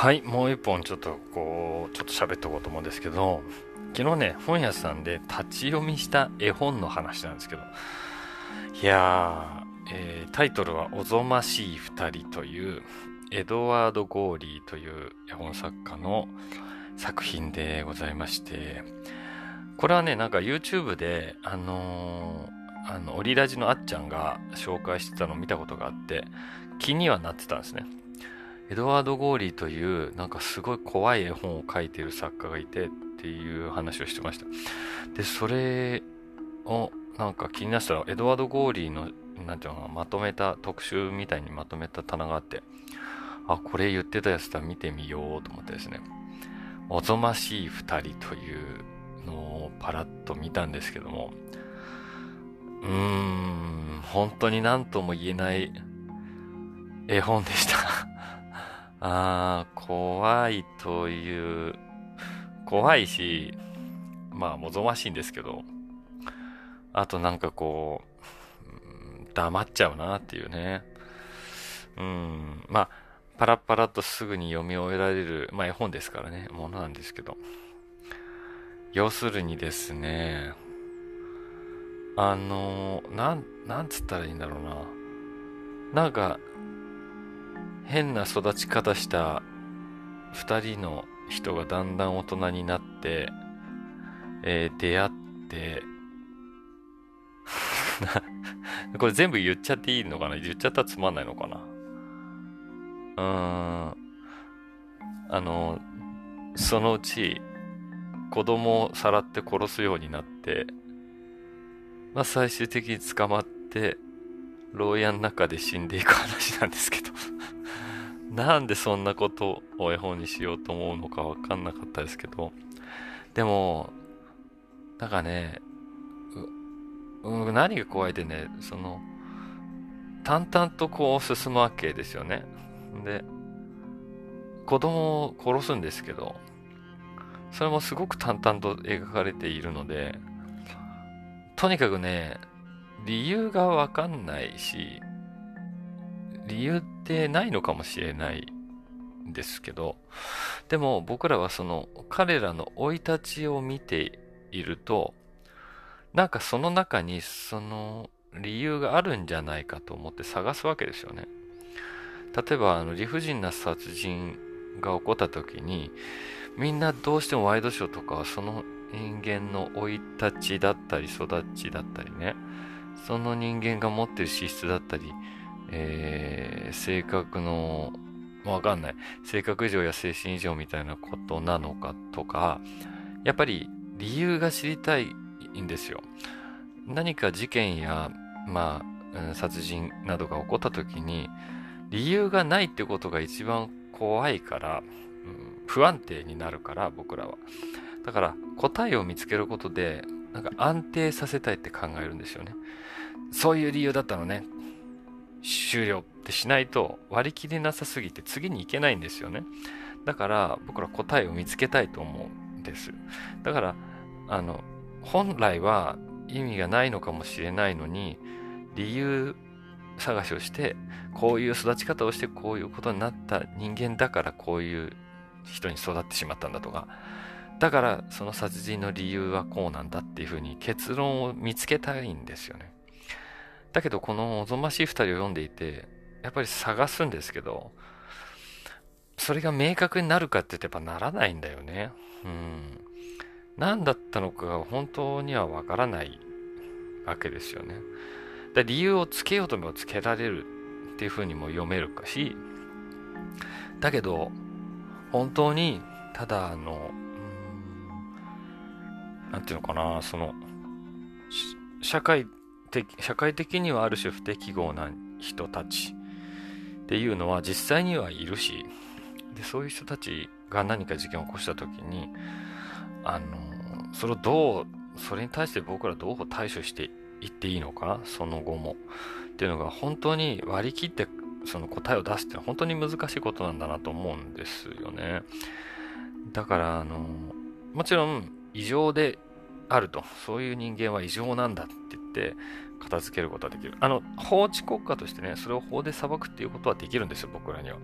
はい、もう一本ちょっとこう、ちょっと喋っておこうと思うんですけど、昨日ね、本屋さんで立ち読みした絵本の話なんですけど、いやー、えータイトルはおぞましい二人という、エドワード・ゴーリーという絵本作家の作品でございまして、これはね、なんか YouTube で、あのーあの、オリラジのあっちゃんが紹介してたのを見たことがあって、気にはなってたんですね。エドワード・ゴーリーという、なんかすごい怖い絵本を描いてる作家がいてっていう話をしてました。で、それをなんか気になったら、エドワード・ゴーリーの、なんていうのかな、まとめた、特集みたいにまとめた棚があって、あ、これ言ってたやつだ、見てみようと思ってですね、おぞましい二人というのをパラッと見たんですけども、うーん、本当に何とも言えない絵本でした。あー、怖いという、怖いし、まあ、もぞましいんですけど、あとなんかこう、黙っちゃうなっていうね。うん、まあ、パラッパラッとすぐに読み終えられる、まあ絵本ですからね、ものなんですけど。要するにですね、あの、なん、なんつったらいいんだろうな。なんか、変な育ち方した二人の人がだんだん大人になって、えー出会って、これ全部言っちゃっていいのかな？言っちゃったらつまんないのかな？うーん。あの、そのうち、子供をさらって殺すようになって、まあ最終的に捕まって、牢屋の中で死んでいく話なんですけど。なんでそんなことを絵本にしようと思うのかわかんなかったですけど。でも、なんかね、う何が怖いってね、その、淡々とこう進むわけですよね。で、子供を殺すんですけど、それもすごく淡々と描かれているので、とにかくね、理由がわかんないし、理由ってないのかもしれないですけど、でも僕らはその彼らの生い立ちを見ていると、なんかその中にその理由があるんじゃないかと思って探すわけですよね。例えばあの理不尽な殺人が起こった時に、みんなどうしてもワイドショーとかはその人間の生い立ちだったり育ちだったりね、その人間が持ってる資質だったり、えー性格の、わかんない。性格異常や精神異常みたいなことなのかとか、やっぱり理由が知りたいんですよ。何か事件や、まあ、殺人などが起こった時に、理由がないってことが一番怖いから、不安定になるから、僕らは。だから、答えを見つけることで、なんか安定させたいって考えるんですよね。そういう理由だったのね。終了ってしないと割り切れなさすぎて次に行けないんですよね。だから僕ら答えを見つけたいと思うんです。だから、あの、本来は意味がないのかもしれないのに、理由探しをして、こういう育ち方をしてこういうことになった人間だからこういう人に育ってしまったんだとか、だからその殺人の理由はこうなんだっていうふうに結論を見つけたいんですよね。だけどこのおぞましい二人を読んでいて、やっぱり探すんですけど、それが明確になるかって言ってやっぱならないんだよね。うん。何だったのかが本当にはわからないわけですよね。だ理由をつけようともつけられるっていうふうにも読めるかし、だけど、本当に、ただあの、うんなんていうのかな、その、社会、社会的にはある種不適合な人たちっていうのは実際にはいるし、で、そういう人たちが何か事件を起こした時に、あの、それをどう、それに対して僕らどう対処していっていいのか、その後も。っていうのが本当に割り切ってその答えを出すってのは本当に難しいことなんだなと思うんですよね。だから、あの、もちろん異常であると、そういう人間は異常なんだって言って片付けることはできる。あの、法治国家としてね、それを法で裁くっていうことはできるんですよ、僕らには。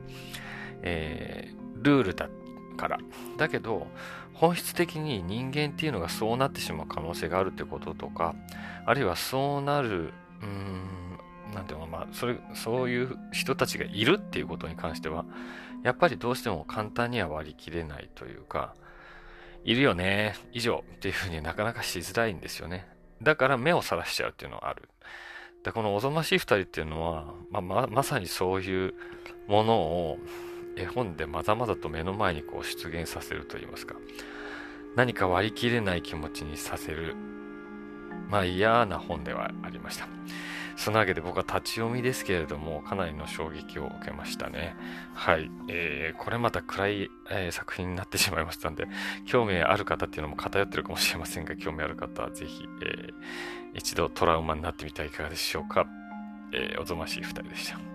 えールールだから。だけど、本質的に人間っていうのがそうなってしまう可能性があるってこととか、あるいはそうなる、うーん、なんていうのまあ、それ、そういう人たちがいるっていうことに関しては、やっぱりどうしても簡単には割り切れないというか、いるよね、以上っていうふうになかなかしづらいんですよね。だから目をさらしちゃうっていうのはある。で、このおぞましい二人っていうのは、まあ、ま、まさにそういうものを絵本でまざまざと目の前にこう出現させると言いますか。何か割り切れない気持ちにさせる、まあ嫌な本ではありました。そのわけで僕は立ち読みですけれども、かなりの衝撃を受けましたね。はい。えー、これまた暗い、えー、作品になってしまいましたんで、興味ある方っていうのも偏ってるかもしれませんが、興味ある方はぜひ、えー、一度トラウマになってみてはいかがでしょうか。えー、おぞましい2人でした。